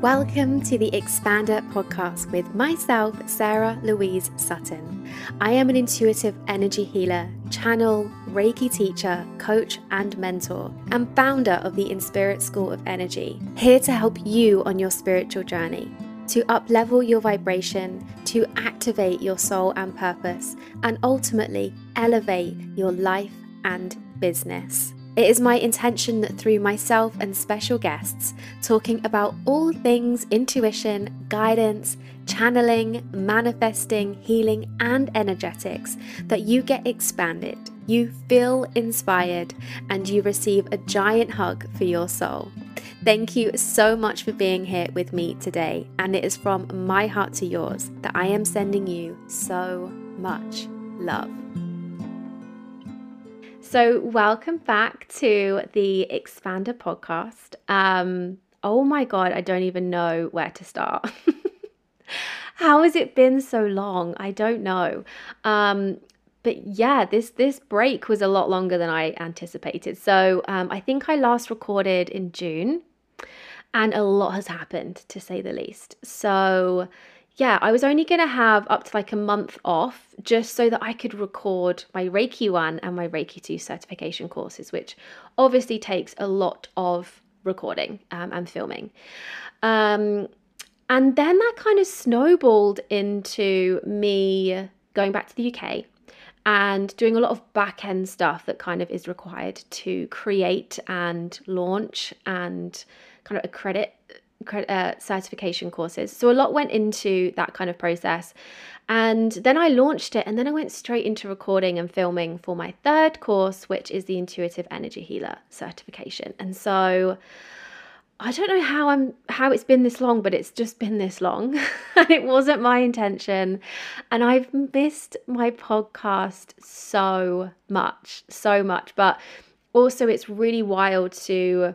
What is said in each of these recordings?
Welcome to the Expander podcast with myself, Sarah Louise Sutton. I am an intuitive energy healer, channel, Reiki teacher, coach, and mentor, and founder of the Inspirit School of Energy, here to help you on your spiritual journey, to uplevel your vibration, to activate your soul and purpose, and ultimately elevate your life and business. It is my intention that through myself and special guests, talking about all things intuition, guidance, channeling, manifesting, healing, and energetics, that you get expanded, you feel inspired, and you receive a giant hug for your soul. Thank you so much for being here with me today, and it is from my heart to yours that I am sending you so much love. So, welcome back to the Expander podcast. Um, oh my God, I don't even know where to start. How has it been so long? I don't know. Um, but yeah, this this break was a lot longer than I anticipated. So um, I think I last recorded in June, and a lot has happened to say the least. So yeah, I was only going to have up to like a month off just so that I could record my Reiki 1 and my Reiki 2 certification courses, which obviously takes a lot of recording um, and filming. Um, and then that kind of snowballed into me going back to the UK and doing a lot of back end stuff that kind of is required to create and launch and kind of accredit uh, certification courses. So a lot went into that kind of process. And then I launched it, and then I went straight into recording and filming for my third course, which is the Intuitive Energy Healer certification. And so I don't know how I'm how it's been this long, but it's just been this long. and it wasn't my intention. And I've missed my podcast so much, so much. But also it's really wild to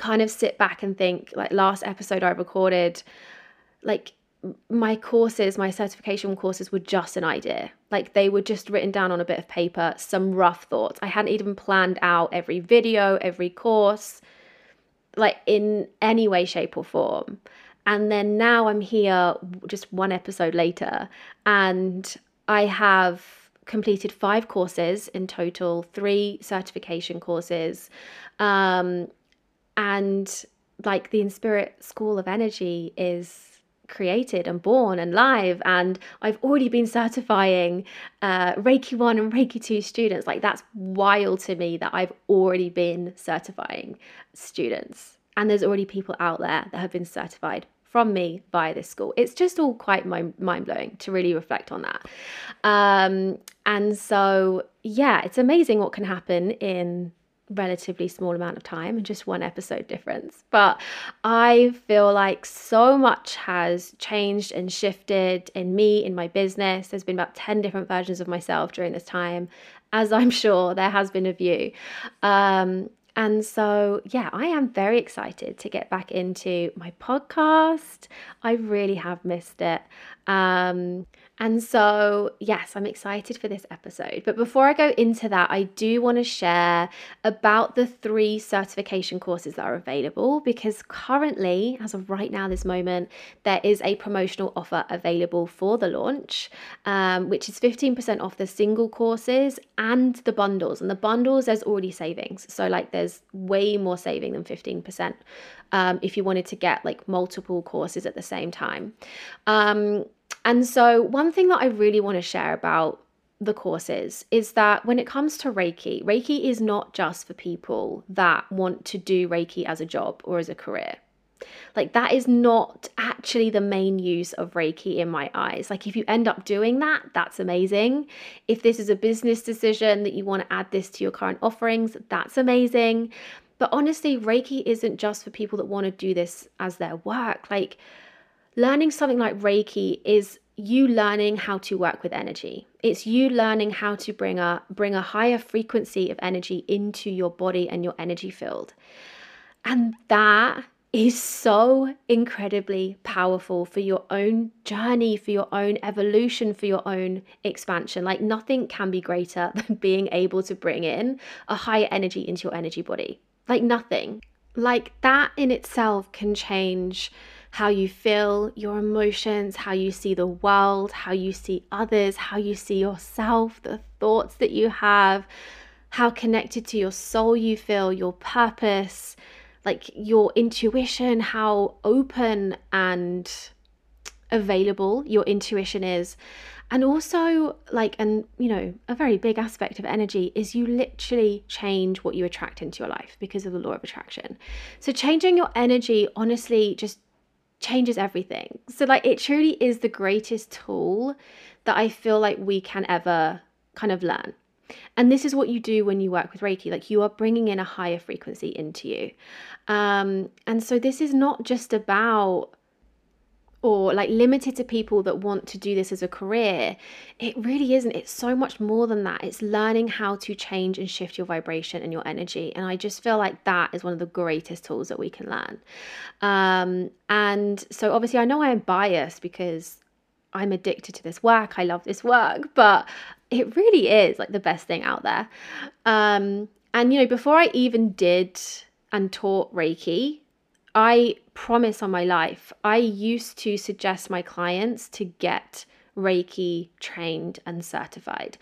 kind of sit back and think like last episode I recorded, like my courses, my certification courses were just an idea. Like they were just written down on a bit of paper, some rough thoughts. I hadn't even planned out every video, every course, like in any way, shape, or form. And then now I'm here just one episode later, and I have completed five courses in total, three certification courses. Um, and like the Inspirit School of Energy is created and born and live and i've already been certifying uh, reiki 1 and reiki 2 students. Like that's wild to me that i've already been certifying students. And there's already people out there that have been certified from me by this school. It's just all quite mind-blowing to really reflect on that. Um, and so yeah it's amazing what can happen in relatively small amount of time and just one episode difference. But I feel like so much has changed and shifted in me, in my business. There's been about 10 different versions of myself during this time, as I'm sure there has been of you. Um, and so, yeah, I am very excited to get back into my podcast. I really have missed it. Um, and so, yes, I'm excited for this episode. But before I go into that, I do want to share about the three certification courses that are available because currently, as of right now, this moment, there is a promotional offer available for the launch, um, which is 15% off the single courses and the bundles. And the bundles, there's already savings. So, like, there's way more saving than 15% um, if you wanted to get like multiple courses at the same time. Um, and so, one thing that I really want to share about the courses is that when it comes to Reiki, Reiki is not just for people that want to do Reiki as a job or as a career. Like, that is not actually the main use of Reiki in my eyes. Like, if you end up doing that, that's amazing. If this is a business decision that you want to add this to your current offerings, that's amazing. But honestly, Reiki isn't just for people that want to do this as their work. Like, learning something like Reiki is you learning how to work with energy. It's you learning how to bring a bring a higher frequency of energy into your body and your energy field. And that is so incredibly powerful for your own journey, for your own evolution, for your own expansion. Like nothing can be greater than being able to bring in a higher energy into your energy body. Like nothing. Like that in itself can change how you feel, your emotions, how you see the world, how you see others, how you see yourself, the thoughts that you have, how connected to your soul you feel, your purpose, like your intuition, how open and available your intuition is. And also, like, and you know, a very big aspect of energy is you literally change what you attract into your life because of the law of attraction. So, changing your energy honestly just changes everything. So, like, it truly is the greatest tool that I feel like we can ever kind of learn. And this is what you do when you work with Reiki. Like you are bringing in a higher frequency into you. Um, and so this is not just about or like limited to people that want to do this as a career. It really isn't. It's so much more than that. It's learning how to change and shift your vibration and your energy. And I just feel like that is one of the greatest tools that we can learn. Um, and so obviously, I know I am biased because I'm addicted to this work. I love this work, but it really is like the best thing out there. Um, and you know, before I even did and taught Reiki, I promise on my life, I used to suggest my clients to get Reiki trained and certified.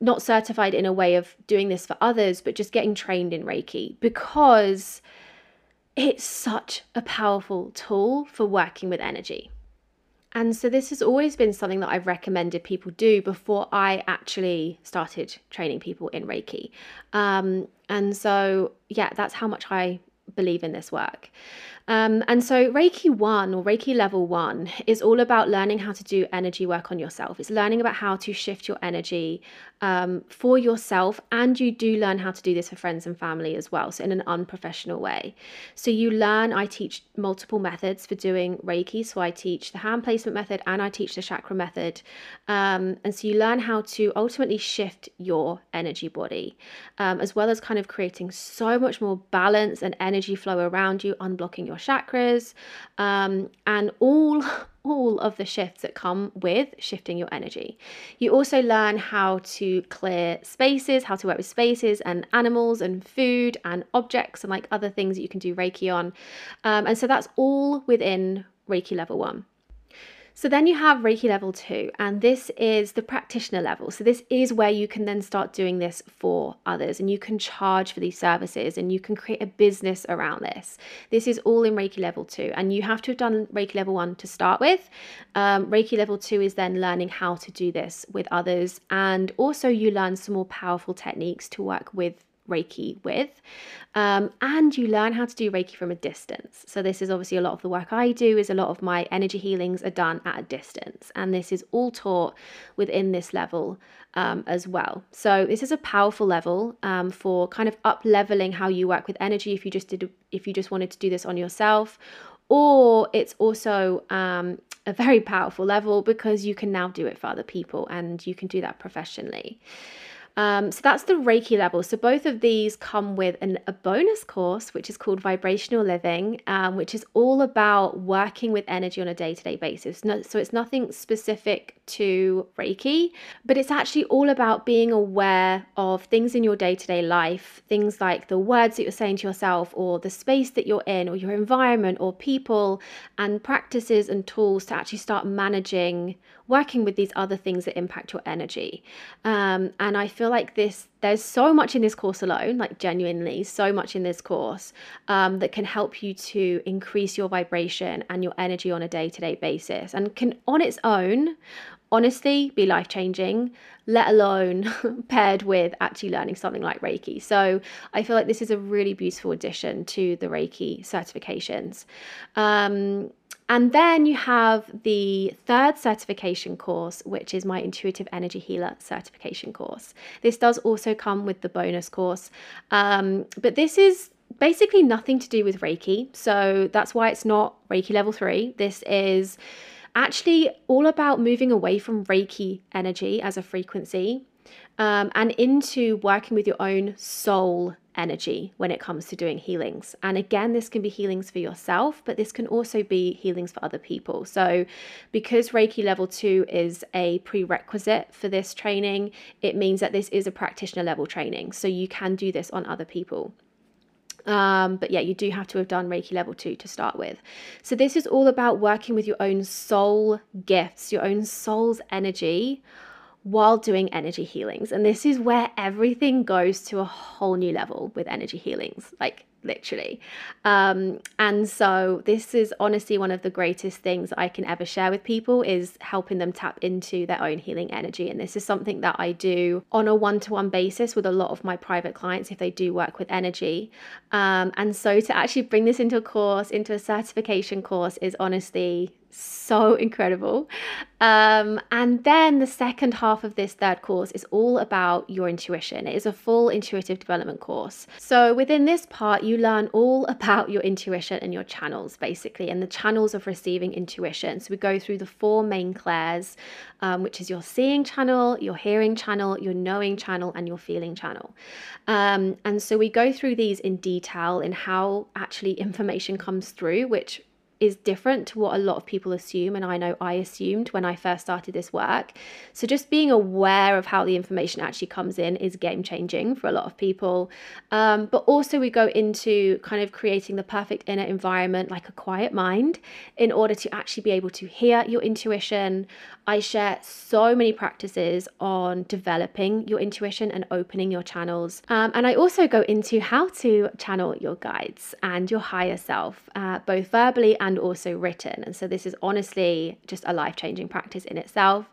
Not certified in a way of doing this for others, but just getting trained in Reiki because it's such a powerful tool for working with energy. And so this has always been something that I've recommended people do before I actually started training people in Reiki. Um, and so, yeah, that's how much I believe in this work. Um, and so, Reiki 1 or Reiki level 1 is all about learning how to do energy work on yourself. It's learning about how to shift your energy um, for yourself. And you do learn how to do this for friends and family as well. So, in an unprofessional way. So, you learn, I teach multiple methods for doing Reiki. So, I teach the hand placement method and I teach the chakra method. Um, and so, you learn how to ultimately shift your energy body, um, as well as kind of creating so much more balance and energy flow around you, unblocking your your chakras, um, and all all of the shifts that come with shifting your energy. You also learn how to clear spaces, how to work with spaces and animals and food and objects and like other things that you can do Reiki on. Um, and so that's all within Reiki level one. So then you have Reiki level two, and this is the practitioner level. So this is where you can then start doing this for others and you can charge for these services and you can create a business around this. This is all in Reiki level two, and you have to have done Reiki level one to start with. Um, Reiki level two is then learning how to do this with others, and also you learn some more powerful techniques to work with Reiki with. Um, and you learn how to do Reiki from a distance. So this is obviously a lot of the work I do is a lot of my energy healings are done at a distance. And this is all taught within this level um, as well. So this is a powerful level um, for kind of up leveling how you work with energy if you just did if you just wanted to do this on yourself or it's also um, a very powerful level because you can now do it for other people and you can do that professionally. Um, so that's the Reiki level. So both of these come with an, a bonus course, which is called Vibrational Living, um, which is all about working with energy on a day to day basis. No, so it's nothing specific to Reiki, but it's actually all about being aware of things in your day to day life, things like the words that you're saying to yourself, or the space that you're in, or your environment, or people, and practices and tools to actually start managing working with these other things that impact your energy. Um, and I feel like this, there's so much in this course alone, like genuinely, so much in this course um, that can help you to increase your vibration and your energy on a day to day basis and can, on its own, honestly be life changing, let alone paired with actually learning something like Reiki. So I feel like this is a really beautiful addition to the Reiki certifications. Um, and then you have the third certification course, which is my Intuitive Energy Healer certification course. This does also come with the bonus course, um, but this is basically nothing to do with Reiki. So that's why it's not Reiki level three. This is actually all about moving away from Reiki energy as a frequency um, and into working with your own soul energy when it comes to doing healings. And again, this can be healings for yourself, but this can also be healings for other people. So, because Reiki level two is a prerequisite for this training, it means that this is a practitioner level training. So, you can do this on other people. Um, but yeah, you do have to have done Reiki level two to start with. So, this is all about working with your own soul gifts, your own soul's energy while doing energy healings. And this is where everything goes to a whole new level with energy healings. Like, literally. Um, and so this is honestly one of the greatest things I can ever share with people is helping them tap into their own healing energy. And this is something that I do on a one-to-one basis with a lot of my private clients if they do work with energy. Um, and so to actually bring this into a course, into a certification course is honestly so incredible. Um, and then the second half of this third course is all about your intuition. It is a full intuitive development course. So within this part, you learn all about your intuition and your channels, basically, and the channels of receiving intuition. So we go through the four main clairs, um, which is your seeing channel, your hearing channel, your knowing channel, and your feeling channel. Um, and so we go through these in detail in how actually information comes through, which is different to what a lot of people assume. And I know I assumed when I first started this work. So just being aware of how the information actually comes in is game changing for a lot of people. Um, but also, we go into kind of creating the perfect inner environment, like a quiet mind, in order to actually be able to hear your intuition. I share so many practices on developing your intuition and opening your channels. Um, and I also go into how to channel your guides and your higher self, uh, both verbally and also written. And so this is honestly just a life changing practice in itself.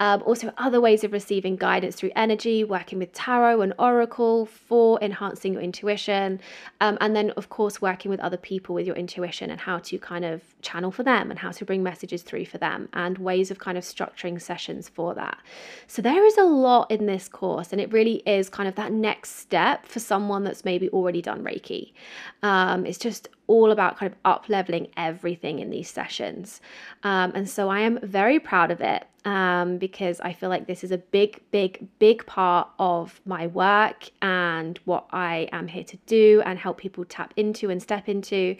Um, also, other ways of receiving guidance through energy, working with tarot and oracle for enhancing your intuition. Um, and then, of course, working with other people with your intuition and how to kind of channel for them and how to bring messages through for them and ways of kind of structuring sessions for that. So, there is a lot in this course, and it really is kind of that next step for someone that's maybe already done Reiki. Um, it's just all about kind of up leveling everything in these sessions. Um, and so I am very proud of it um, because I feel like this is a big, big, big part of my work and what I am here to do and help people tap into and step into.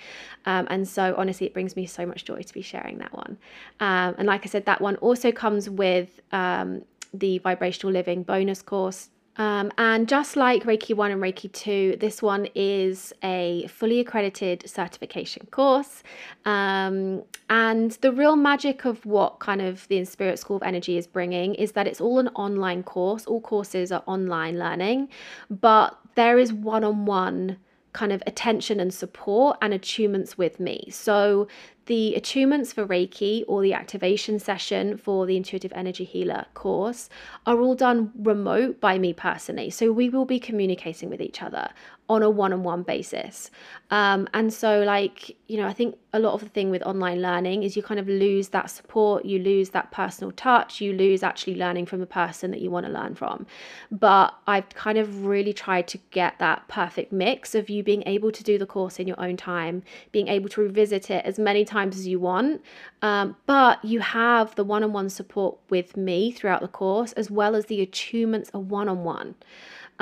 Um, and so honestly, it brings me so much joy to be sharing that one. Um, and like I said, that one also comes with um, the vibrational living bonus course um, and just like Reiki 1 and Reiki 2, this one is a fully accredited certification course. Um, and the real magic of what kind of the Inspirit School of Energy is bringing is that it's all an online course. All courses are online learning, but there is one on one kind of attention and support and attunements with me. So the attunements for Reiki or the activation session for the Intuitive Energy Healer course are all done remote by me personally. So we will be communicating with each other on a one on one basis. Um, and so, like, you know, I think a lot of the thing with online learning is you kind of lose that support, you lose that personal touch, you lose actually learning from the person that you want to learn from. But I've kind of really tried to get that perfect mix of you being able to do the course in your own time, being able to revisit it as many times as you want. Um, but you have the one on one support with me throughout the course, as well as the attunements are one on one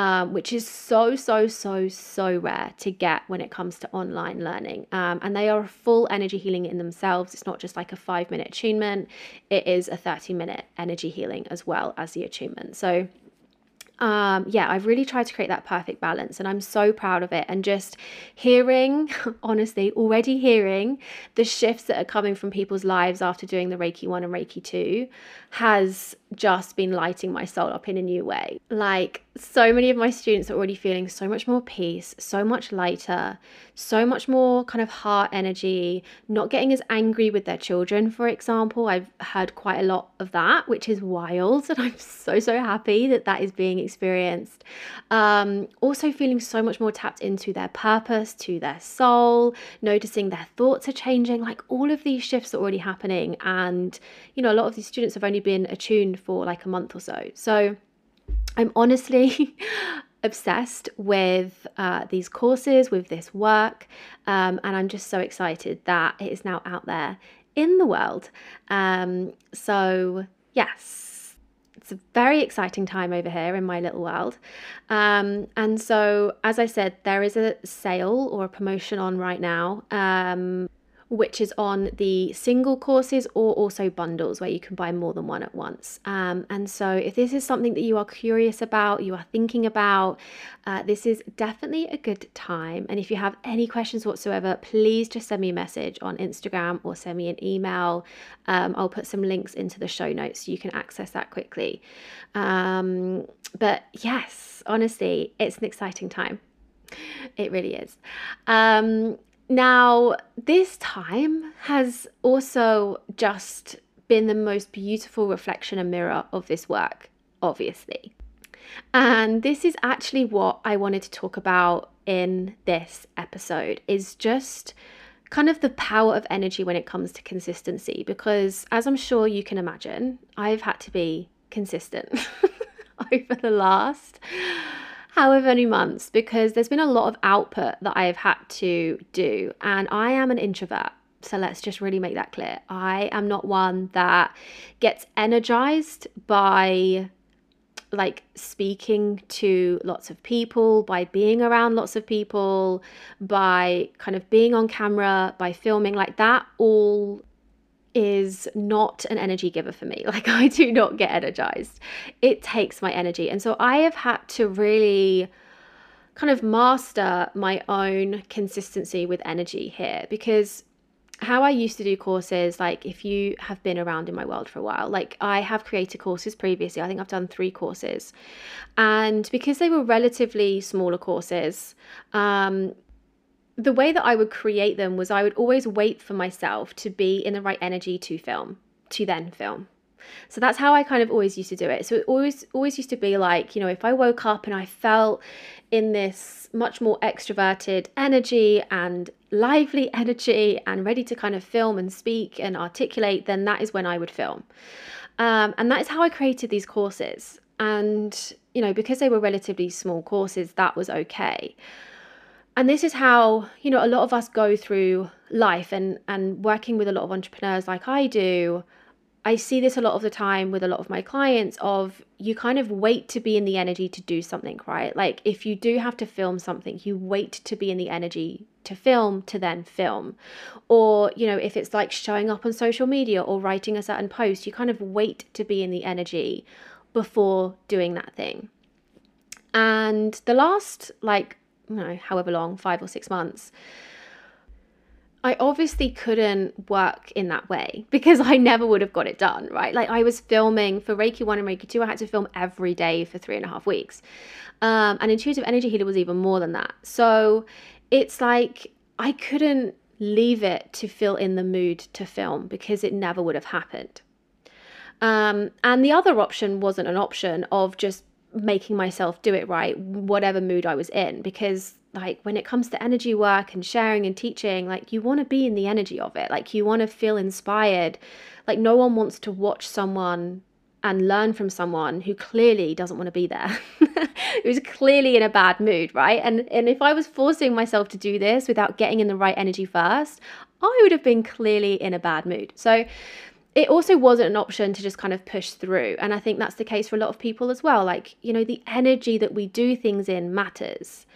um, which is so, so, so, so rare to get when it comes to online learning. Um, and they are full energy healing in themselves. It's not just like a five minute attunement, it is a 30 minute energy healing as well as the attunement. So, um, yeah, I've really tried to create that perfect balance and I'm so proud of it. And just hearing, honestly, already hearing the shifts that are coming from people's lives after doing the Reiki 1 and Reiki 2 has just been lighting my soul up in a new way. Like, so many of my students are already feeling so much more peace, so much lighter, so much more kind of heart energy, not getting as angry with their children, for example. I've heard quite a lot of that, which is wild. And I'm so, so happy that that is being experienced. Um, also, feeling so much more tapped into their purpose, to their soul, noticing their thoughts are changing. Like, all of these shifts are already happening. And, you know, a lot of these students have only been attuned for like a month or so. So, I'm honestly obsessed with uh, these courses, with this work, um, and I'm just so excited that it is now out there in the world. Um, so, yes, it's a very exciting time over here in my little world. Um, and so, as I said, there is a sale or a promotion on right now. Um, which is on the single courses or also bundles where you can buy more than one at once. Um, and so, if this is something that you are curious about, you are thinking about, uh, this is definitely a good time. And if you have any questions whatsoever, please just send me a message on Instagram or send me an email. Um, I'll put some links into the show notes so you can access that quickly. Um, but yes, honestly, it's an exciting time. It really is. Um, now, this time has also just been the most beautiful reflection and mirror of this work, obviously. And this is actually what I wanted to talk about in this episode is just kind of the power of energy when it comes to consistency because as I'm sure you can imagine, I've had to be consistent over the last however many months because there's been a lot of output that I've had to do. And I am an introvert. So let's just really make that clear. I am not one that gets energized by like speaking to lots of people, by being around lots of people, by kind of being on camera, by filming like that all is not an energy giver for me. Like, I do not get energized. It takes my energy. And so I have had to really kind of master my own consistency with energy here because how I used to do courses, like if you have been around in my world for a while, like I have created courses previously. I think I've done three courses. And because they were relatively smaller courses, um, the way that I would create them was I would always wait for myself to be in the right energy to film, to then film. So that's how I kind of always used to do it. So it always always used to be like, you know, if I woke up and I felt in this much more extroverted energy and lively energy and ready to kind of film and speak and articulate, then that is when I would film. Um, and that is how I created these courses. And, you know, because they were relatively small courses, that was okay and this is how you know a lot of us go through life and and working with a lot of entrepreneurs like I do I see this a lot of the time with a lot of my clients of you kind of wait to be in the energy to do something, right? Like if you do have to film something, you wait to be in the energy to film to then film. Or, you know, if it's like showing up on social media or writing a certain post, you kind of wait to be in the energy before doing that thing. And the last like know, however long, five or six months, I obviously couldn't work in that way because I never would have got it done, right? Like I was filming for Reiki 1 and Reiki 2, I had to film every day for three and a half weeks. Um, and Intuitive Energy Healer was even more than that. So it's like I couldn't leave it to feel in the mood to film because it never would have happened. Um, and the other option wasn't an option of just making myself do it right, whatever mood I was in, because like when it comes to energy work and sharing and teaching, like you want to be in the energy of it. Like you want to feel inspired. Like no one wants to watch someone and learn from someone who clearly doesn't want to be there. Who's clearly in a bad mood, right? And and if I was forcing myself to do this without getting in the right energy first, I would have been clearly in a bad mood. So it also wasn't an option to just kind of push through. And I think that's the case for a lot of people as well. Like, you know, the energy that we do things in matters.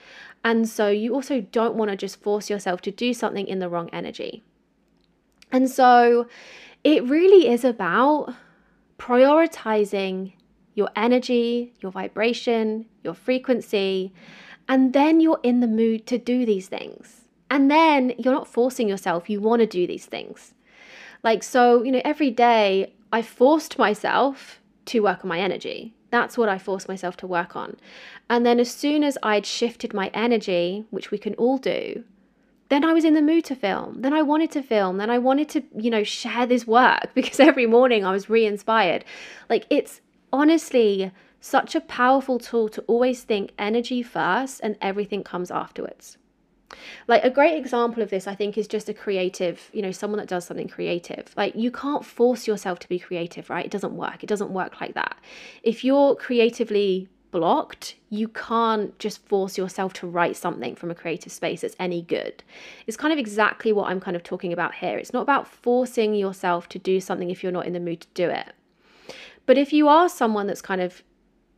And so you also don't want to just force yourself to do something in the wrong energy. And so it really is about prioritizing your energy, your vibration, your frequency, and then you're in the mood to do these things. And then you're not forcing yourself, you want to do these things. Like, so, you know, every day I forced myself to work on my energy. That's what I forced myself to work on. And then as soon as I'd shifted my energy, which we can all do, then I was in the mood to film. Then I wanted to film. Then I wanted to, you know, share this work because every morning I was re inspired. Like, it's honestly such a powerful tool to always think energy first and everything comes afterwards. Like a great example of this, I think, is just a creative, you know, someone that does something creative. Like you can't force yourself to be creative, right? It doesn't work. It doesn't work like that. If you're creatively blocked, you can't just force yourself to write something from a creative space that's any good. It's kind of exactly what I'm kind of talking about here. It's not about forcing yourself to do something if you're not in the mood to do it. But if you are someone that's kind of,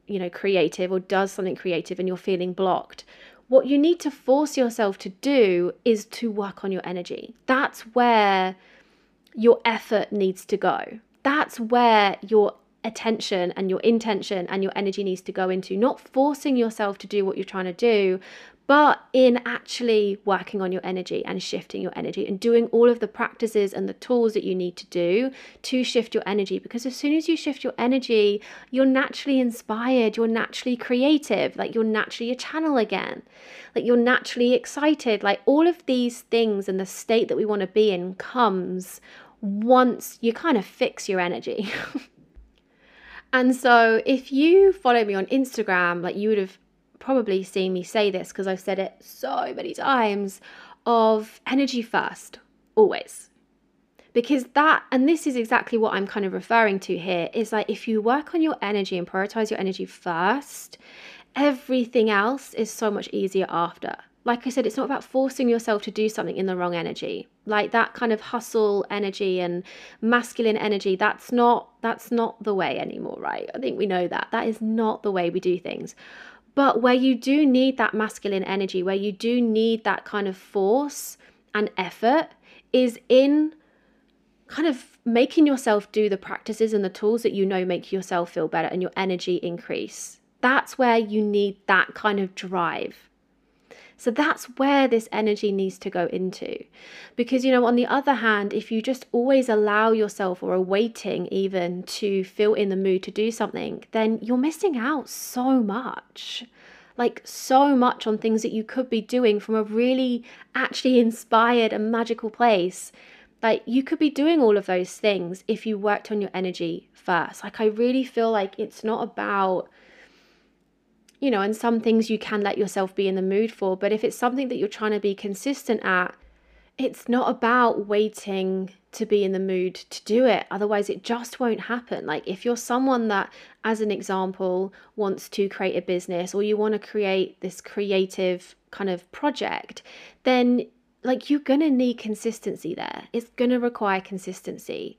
you know, creative or does something creative and you're feeling blocked, what you need to force yourself to do is to work on your energy. That's where your effort needs to go. That's where your attention and your intention and your energy needs to go into. Not forcing yourself to do what you're trying to do, but in actually working on your energy and shifting your energy and doing all of the practices and the tools that you need to do to shift your energy. Because as soon as you shift your energy, you're naturally inspired, you're naturally creative, like you're naturally a channel again, like you're naturally excited. Like all of these things and the state that we want to be in comes once you kind of fix your energy. and so if you follow me on Instagram, like you would have probably seen me say this because I've said it so many times of energy first, always. Because that, and this is exactly what I'm kind of referring to here, is like if you work on your energy and prioritize your energy first, everything else is so much easier after. Like I said, it's not about forcing yourself to do something in the wrong energy. Like that kind of hustle energy and masculine energy, that's not that's not the way anymore, right? I think we know that. That is not the way we do things. But where you do need that masculine energy, where you do need that kind of force and effort, is in kind of making yourself do the practices and the tools that you know make yourself feel better and your energy increase. That's where you need that kind of drive. So that's where this energy needs to go into. Because, you know, on the other hand, if you just always allow yourself or are waiting even to feel in the mood to do something, then you're missing out so much. Like, so much on things that you could be doing from a really actually inspired and magical place. Like, you could be doing all of those things if you worked on your energy first. Like, I really feel like it's not about you know, and some things you can let yourself be in the mood for. But if it's something that you're trying to be consistent at, it's not about waiting to be in the mood to do it. Otherwise, it just won't happen. Like, if you're someone that, as an example, wants to create a business or you want to create this creative kind of project, then like you're going to need consistency there. It's going to require consistency.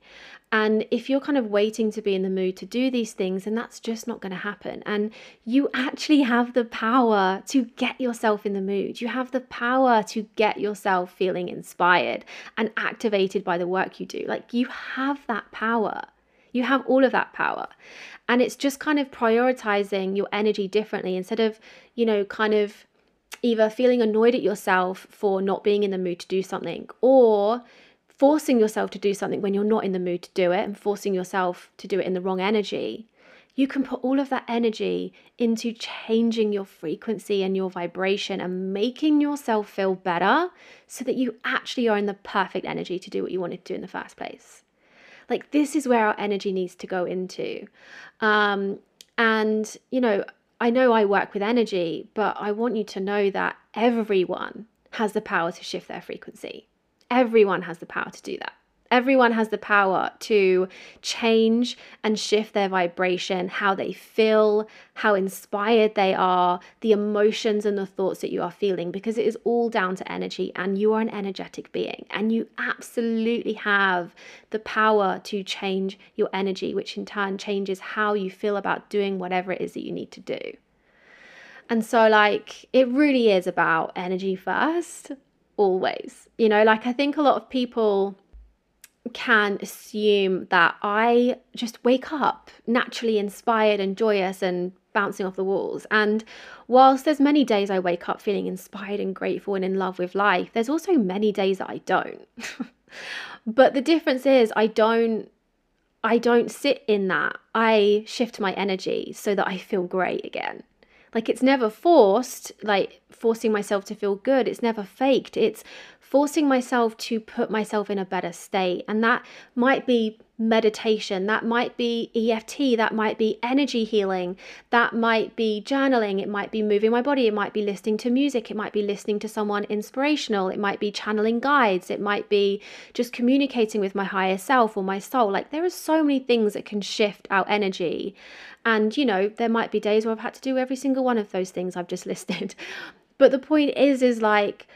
And if you're kind of waiting to be in the mood to do these things, then that's just not going to happen. And you actually have the power to get yourself in the mood. You have the power to get yourself feeling inspired and activated by the work you do. Like you have that power. You have all of that power. And it's just kind of prioritizing your energy differently instead of, you know, kind of either feeling annoyed at yourself for not being in the mood to do something or forcing yourself to do something when you're not in the mood to do it and forcing yourself to do it in the wrong energy, you can put all of that energy into changing your frequency and your vibration and making yourself feel better so that you actually are in the perfect energy to do what you wanted to do in the first place. Like, this is where our energy needs to go into. Um, and, you know, I know I work with energy, but I want you to know that everyone has the power to shift their frequency. Everyone has the power to do that. Everyone has the power to change and shift their vibration, how they feel, how inspired they are, the emotions and the thoughts that you are feeling, because it is all down to energy and you are an energetic being. And you absolutely have the power to change your energy, which in turn changes how you feel about doing whatever it is that you need to do. And so, like, it really is about energy first, always. You know, like, I think a lot of people can assume that I just wake up naturally inspired and joyous and bouncing off the walls. And whilst there's many days I wake up feeling inspired and grateful and in love with life, there's also many days that I don't. but the difference is I don't I don't sit in that. I shift my energy so that I feel great again. Like it's never forced, like forcing myself to feel good. It's never faked. It's forcing myself to put myself in a better state. And that might be meditation, that might be EFT, that might be energy healing, that might be journaling, it might be moving my body, it might be listening to music, it might be listening to someone inspirational, it might be channeling guides, it might be just communicating with my higher self or my soul. Like there are so many things that can shift our energy. And you know, there might be days where I've had to do every single one of those things I've just listed. But the point is is like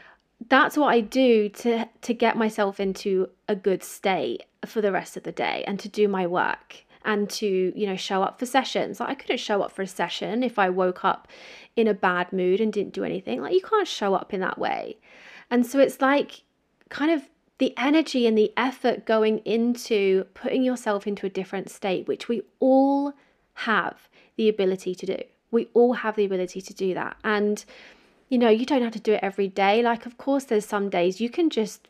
that's what I do to to get myself into a good state for the rest of the day and to do my work and to, you know, show up for sessions. Like I couldn't show up for a session if I woke up in a bad mood and didn't do anything. Like you can't show up in that way. And so it's like kind of the energy and the effort going into putting yourself into a different state, which we all have the ability to do. We all have the ability to do that. And, you know, you don't have to do it every day. Like, of course, there's some days you can just,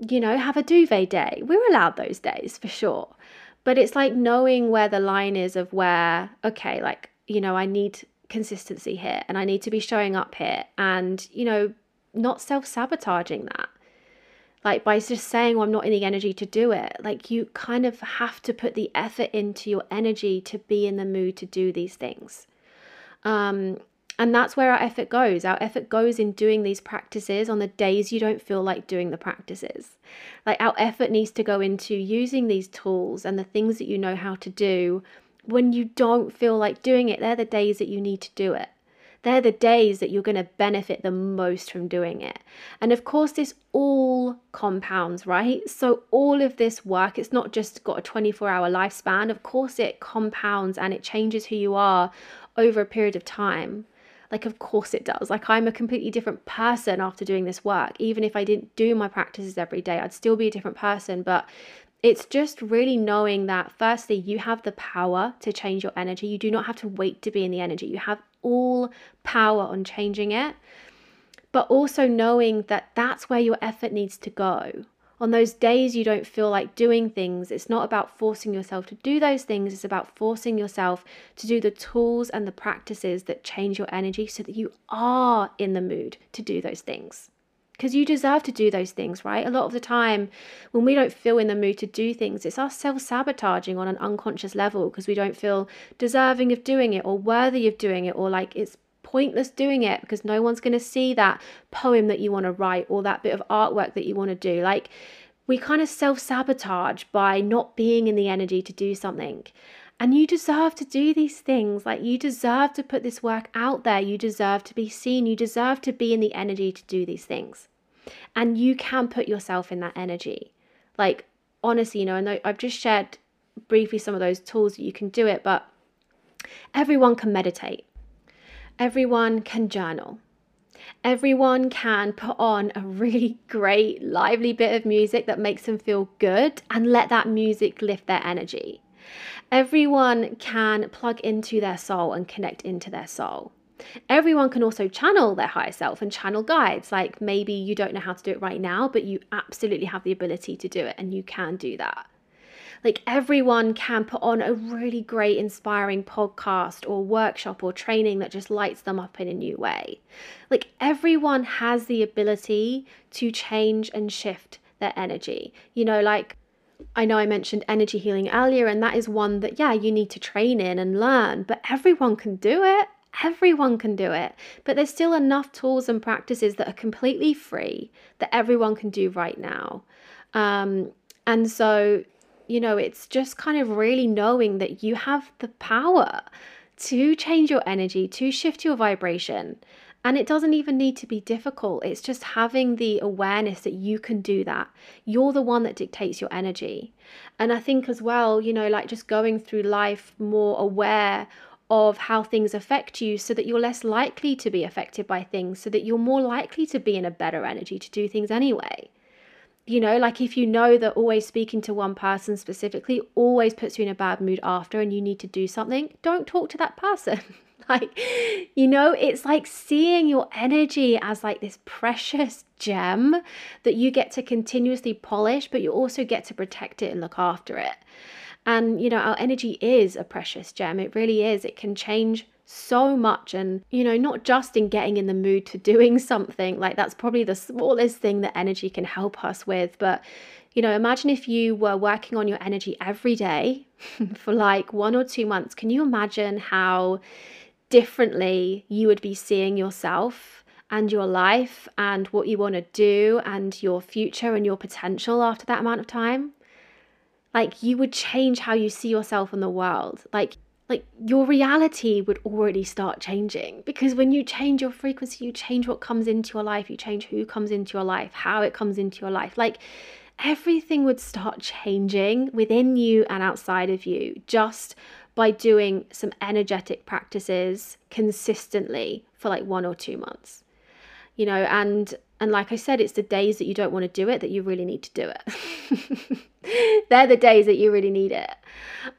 you know, have a duvet day. We're allowed those days for sure. But it's like knowing where the line is of where, okay, like, you know, I need consistency here and I need to be showing up here and, you know, not self sabotaging that like by just saying well, i'm not in the energy to do it like you kind of have to put the effort into your energy to be in the mood to do these things um, and that's where our effort goes our effort goes in doing these practices on the days you don't feel like doing the practices like our effort needs to go into using these tools and the things that you know how to do when you don't feel like doing it they're the days that you need to do it they're the days that you're going to benefit the most from doing it. And of course, this all compounds, right? So, all of this work, it's not just got a 24 hour lifespan. Of course, it compounds and it changes who you are over a period of time. Like, of course, it does. Like, I'm a completely different person after doing this work. Even if I didn't do my practices every day, I'd still be a different person. But it's just really knowing that firstly you have the power to change your energy you do not have to wait to be in the energy you have all power on changing it, but also knowing that that's where your effort needs to go. On those days you don't feel like doing things, it's not about forcing yourself to do those things, it's about forcing yourself to do the tools and the practices that change your energy so that you are in the mood to do those things because you deserve to do those things, right? A lot of the time, when we don't feel in the mood to do things, it's us self sabotaging on an unconscious level because we don't feel deserving of doing it or worthy of doing it or like it's pointless doing it because no one's going to see that poem that you want to write or that bit of artwork that you want to do. Like, we kind of self sabotage by not being in the energy to do something. And you deserve to do these things. Like, you deserve to put this work out there. You deserve to be seen. You deserve to be in the energy to do these things. And you can put yourself in that energy. Like, honestly, you know, and I've just shared briefly some of those tools that you can do it, but everyone can meditate, everyone can journal. Everyone can put on a really great, lively bit of music that makes them feel good and let that music lift their energy. Everyone can plug into their soul and connect into their soul. Everyone can also channel their higher self and channel guides. Like maybe you don't know how to do it right now, but you absolutely have the ability to do it and you can do that. Like everyone can put on a really great, inspiring podcast or workshop or training that just lights them up in a new way. Like everyone has the ability to change and shift their energy. You know, like I know I mentioned energy healing earlier, and that is one that, yeah, you need to train in and learn, but everyone can do it. Everyone can do it. But there's still enough tools and practices that are completely free that everyone can do right now. Um, and so, you know, it's just kind of really knowing that you have the power to change your energy, to shift your vibration. And it doesn't even need to be difficult. It's just having the awareness that you can do that. You're the one that dictates your energy. And I think as well, you know, like just going through life more aware of how things affect you so that you're less likely to be affected by things, so that you're more likely to be in a better energy to do things anyway. You know, like if you know that always speaking to one person specifically always puts you in a bad mood after and you need to do something, don't talk to that person. like, you know, it's like seeing your energy as like this precious gem that you get to continuously polish, but you also get to protect it and look after it. And, you know, our energy is a precious gem. It really is. It can change so much and you know not just in getting in the mood to doing something like that's probably the smallest thing that energy can help us with but you know imagine if you were working on your energy every day for like one or two months. Can you imagine how differently you would be seeing yourself and your life and what you want to do and your future and your potential after that amount of time? Like you would change how you see yourself in the world. Like like your reality would already start changing because when you change your frequency you change what comes into your life you change who comes into your life how it comes into your life. Like everything would start changing within you and outside of you just by doing some energetic practices consistently for like one or two months. You know and and like i said it's the days that you don't want to do it that you really need to do it. They're the days that you really need it.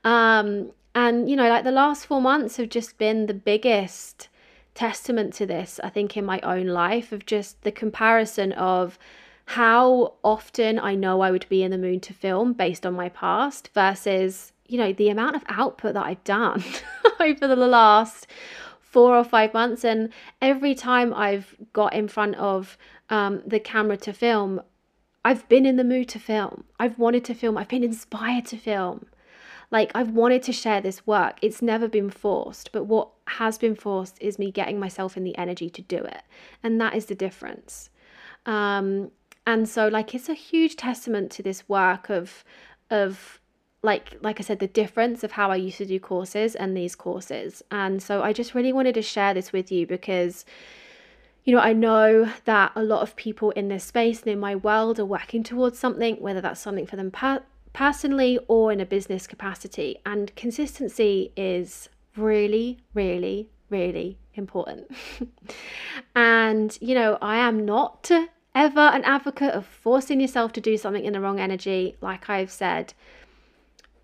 Um and you know like the last four months have just been the biggest testament to this i think in my own life of just the comparison of how often I know I would be in the mood to film based on my past versus, you know, the amount of output that I've done over the last four or five months. And every time I've got in front of um, the camera to film, I've been in the mood to film. I've wanted to film. I've been inspired to film. Like, I've wanted to share this work. It's never been forced. But what has been forced is me getting myself in the energy to do it. And that is the difference. Um, and so like it's a huge testament to this work of of like like I said the difference of how I used to do courses and these courses and so I just really wanted to share this with you because you know I know that a lot of people in this space and in my world are working towards something whether that's something for them per- personally or in a business capacity and consistency is really really really important and you know I am not ever an advocate of forcing yourself to do something in the wrong energy, like I've said.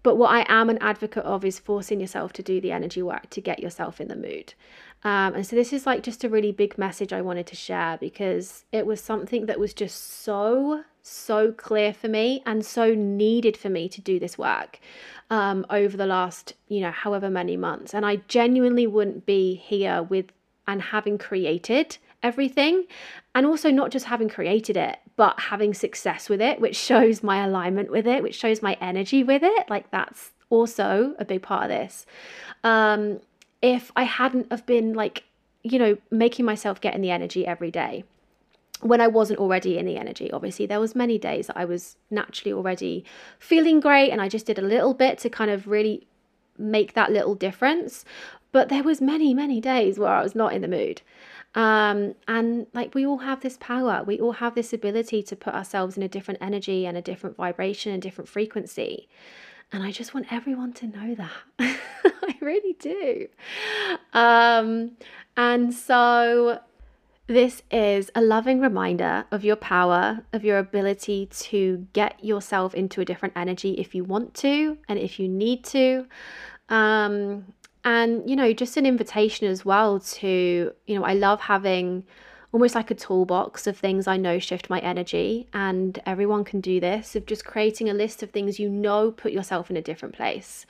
But what I am an advocate of is forcing yourself to do the energy work to get yourself in the mood. Um, and so this is like just a really big message I wanted to share because it was something that was just so, so clear for me and so needed for me to do this work um, over the last, you know, however many months. And I genuinely wouldn't be here with and having created everything and also not just having created it but having success with it which shows my alignment with it which shows my energy with it like that's also a big part of this um if i hadn't have been like you know making myself get in the energy every day when I wasn't already in the energy. Obviously, there was many days that I was naturally already feeling great and I just did a little bit to kind of really make that little difference. But there was many, many days where I was not in the mood. Um, and like we all have this power, we all have this ability to put ourselves in a different energy and a different vibration and different frequency. And I just want everyone to know that. I really do. Um, and so this is a loving reminder of your power, of your ability to get yourself into a different energy if you want to and if you need to. Um, and you know just an invitation as well to you know i love having almost like a toolbox of things I know shift my energy. And everyone can do this of just creating a list of things you know put yourself in a different place.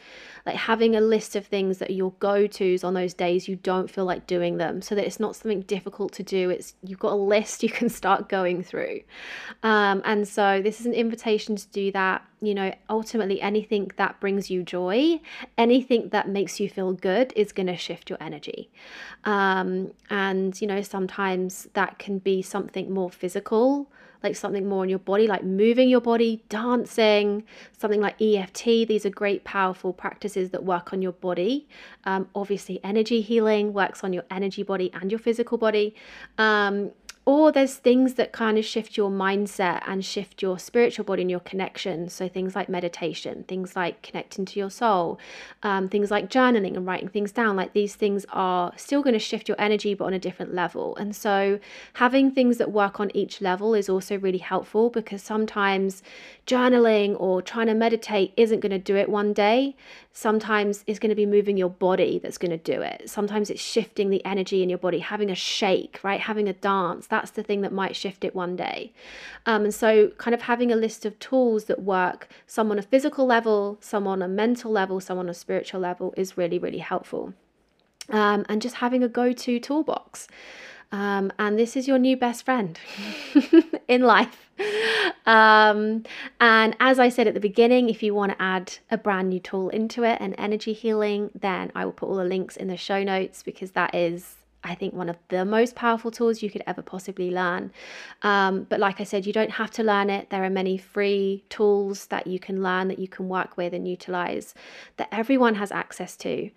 Like having a list of things that are your go tos on those days you don't feel like doing them so that it's not something difficult to do. It's you've got a list you can start going through. Um, and so this is an invitation to do that. You know, ultimately, anything that brings you joy, anything that makes you feel good is going to shift your energy. Um, and, you know, sometimes that can be something more physical, like something more in your body, like moving your body, dancing, something like EFT. These are great, powerful practices that work on your body. Um, obviously, energy healing works on your energy body and your physical body. Um, or there's things that kind of shift your mindset and shift your spiritual body and your connection. So things like meditation, things like connecting to your soul, um, things like journaling and writing things down. Like these things are still going to shift your energy, but on a different level. And so having things that work on each level is also really helpful because sometimes journaling or trying to meditate isn't going to do it one day. Sometimes it's going to be moving your body that's going to do it. Sometimes it's shifting the energy in your body, having a shake, right? Having a dance. That's the thing that might shift it one day. Um, and so, kind of having a list of tools that work, some on a physical level, some on a mental level, some on a spiritual level, is really, really helpful. Um, and just having a go to toolbox. Um, and this is your new best friend in life. Um, and as I said at the beginning, if you want to add a brand new tool into it and energy healing, then I will put all the links in the show notes because that is I think one of the most powerful tools you could ever possibly learn. Um, but like I said, you don't have to learn it. There are many free tools that you can learn, that you can work with and utilize, that everyone has access to.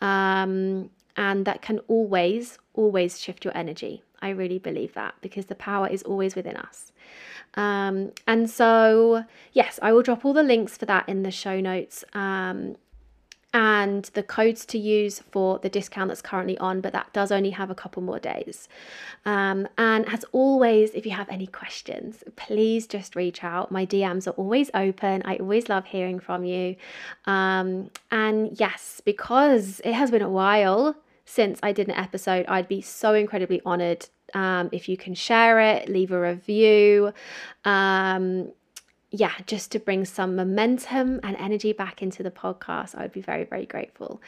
Um, and that can always, always shift your energy. I really believe that because the power is always within us. Um, and so, yes, I will drop all the links for that in the show notes. Um, and the codes to use for the discount that's currently on, but that does only have a couple more days. Um, and as always, if you have any questions, please just reach out. My DMs are always open. I always love hearing from you. Um, and yes, because it has been a while since I did an episode, I'd be so incredibly honored um, if you can share it, leave a review. Um, yeah, just to bring some momentum and energy back into the podcast, I would be very, very grateful.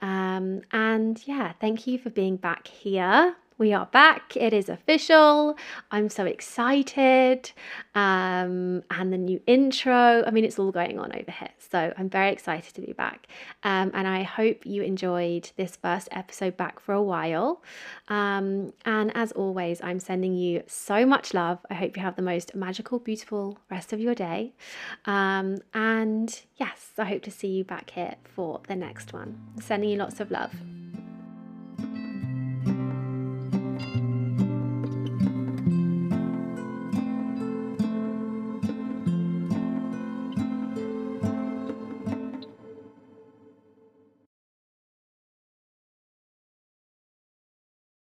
Um, and yeah, thank you for being back here we are back. It is official. I'm so excited. Um, and the new intro. I mean, it's all going on over here. So I'm very excited to be back. Um, and I hope you enjoyed this first episode back for a while. Um, and as always, I'm sending you so much love. I hope you have the most magical, beautiful rest of your day. Um, and yes, I hope to see you back here for the next one. sending you lots of love.